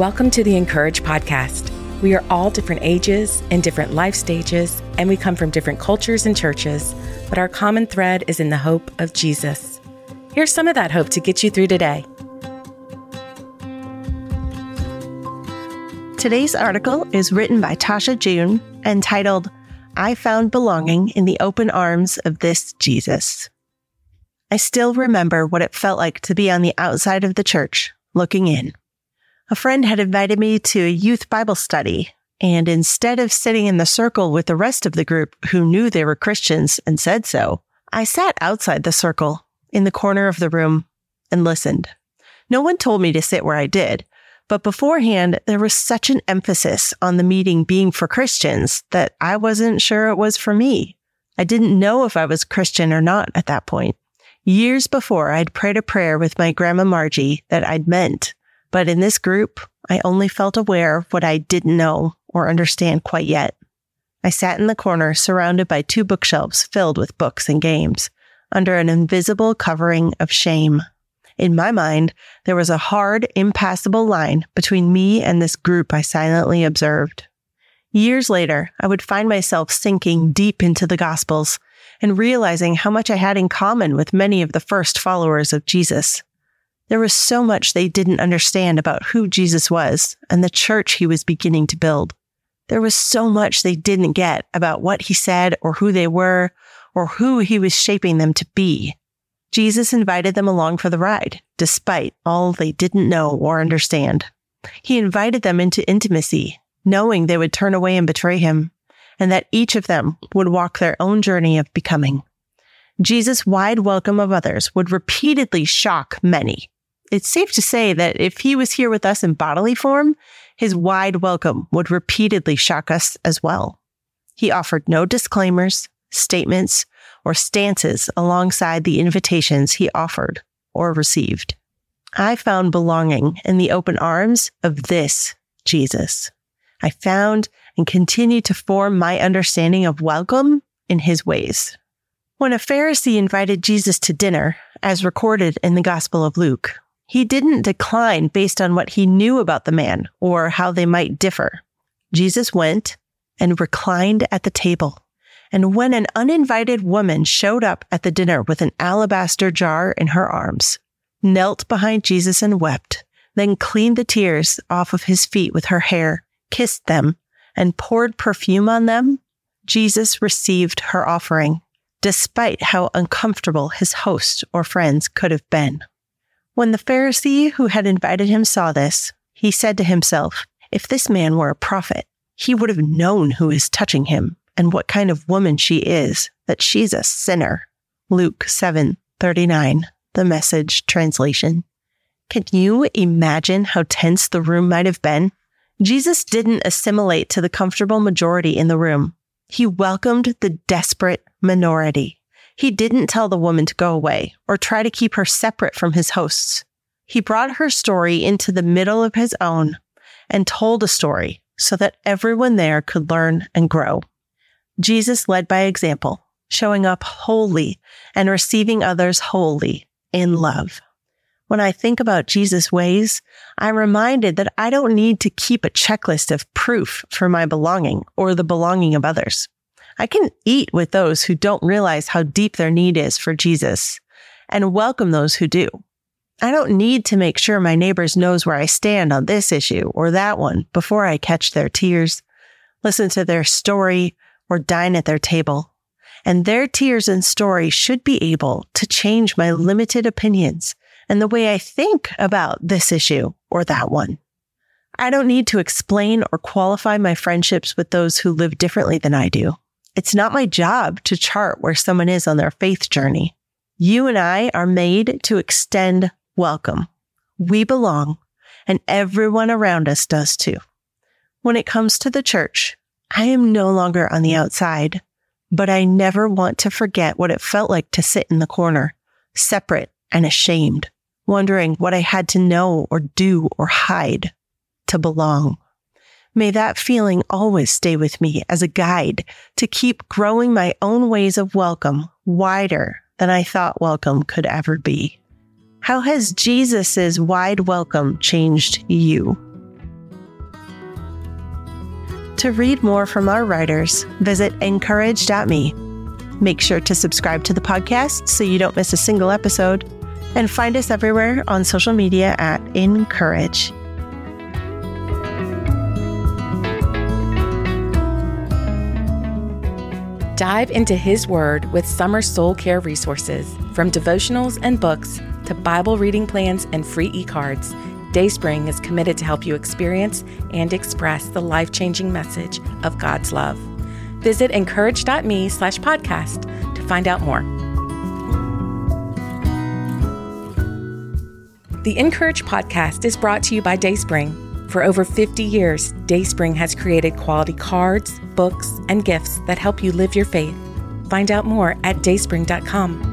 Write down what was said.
Welcome to the (in)courage podcast. We are all different ages and different life stages, and we come from different cultures and churches, but our common thread is in the hope of Jesus. Here's some of that hope to get you through today. Today's article is written by Tasha Jun and titled, I Found Belonging in the Open Arms of This Jesus. I still remember what it felt like to be on the outside of the church, looking in. A friend had invited me to a youth Bible study, and instead of sitting in the circle with the rest of the group who knew they were Christians and said so, I sat outside the circle in the corner of the room and listened. No one told me to sit where I did, but beforehand, there was such an emphasis on the meeting being for Christians that I wasn't sure it was for me. I didn't know if I was Christian or not at that point. Years before, I'd prayed a prayer with my grandma Margie that I'd meant but in this group, I only felt aware of what I didn't know or understand quite yet. I sat in the corner surrounded by two bookshelves filled with books and games under an invisible covering of shame. In my mind, there was a hard, impassable line between me and this group I silently observed. Years later, I would find myself sinking deep into the Gospels and realizing how much I had in common with many of the first followers of Jesus. There was so much they didn't understand about who Jesus was and the church he was beginning to build. There was so much they didn't get about what he said or who they were or who he was shaping them to be. Jesus invited them along for the ride, despite all they didn't know or understand. He invited them into intimacy, knowing they would turn away and betray him, and that each of them would walk their own journey of becoming. Jesus' wide welcome of others would repeatedly shock many, it's safe to say that if he was here with us in bodily form, his wide welcome would repeatedly shock us as well. He offered no disclaimers, statements, or stances alongside the invitations he offered or received. I found belonging in the open arms of this Jesus. I found and continue to form my understanding of welcome in his ways. When a Pharisee invited Jesus to dinner, as recorded in the Gospel of Luke, he didn't decline based on what he knew about the man or how they might differ. Jesus went and reclined at the table. And when an uninvited woman showed up at the dinner with an alabaster jar in her arms, knelt behind Jesus and wept, then cleaned the tears off of his feet with her hair, kissed them, and poured perfume on them, Jesus received her offering, despite how uncomfortable his host or friends could have been. When the Pharisee who had invited him saw this, he said to himself, If this man were a prophet, he would have known who is touching him and what kind of woman she is, that she's a sinner. Luke 7 39, the message translation. Can you imagine how tense the room might have been? Jesus didn't assimilate to the comfortable majority in the room. He welcomed the desperate minority. He didn't tell the woman to go away or try to keep her separate from his hosts. He brought her story into the middle of his own and told a story so that everyone there could learn and grow. Jesus led by example, showing up wholly and receiving others wholly in love. When I think about Jesus' ways, I'm reminded that I don't need to keep a checklist of proof for my belonging or the belonging of others. I can eat with those who don't realize how deep their need is for Jesus and welcome those who do. I don't need to make sure my neighbors knows where I stand on this issue or that one before I catch their tears, listen to their story, or dine at their table. And their tears and story should be able to change my limited opinions and the way I think about this issue or that one. I don't need to explain or qualify my friendships with those who live differently than I do. It's not my job to chart where someone is on their faith journey. You and I are made to extend welcome. We belong, and everyone around us does too. When it comes to the church, I am no longer on the outside, but I never want to forget what it felt like to sit in the corner, separate and ashamed, wondering what I had to know or do or hide to belong. May that feeling always stay with me as a guide to keep growing my own ways of welcome wider than I thought welcome could ever be. How has Jesus' wide welcome changed you? To read more from our writers, visit incourage.me. Make sure to subscribe to the podcast so you don't miss a single episode, and find us everywhere on social media at (in)courage. Dive into His Word with summer soul care resources from devotionals and books to Bible reading plans and free e cards. Dayspring is committed to help you experience and express the life changing message of God's love. Visit incourage.me slash podcast to find out more. The (in)courage podcast is brought to you by Dayspring. For over 50 years, Dayspring has created quality cards, books, and gifts that help you live your faith. Find out more at dayspring.com.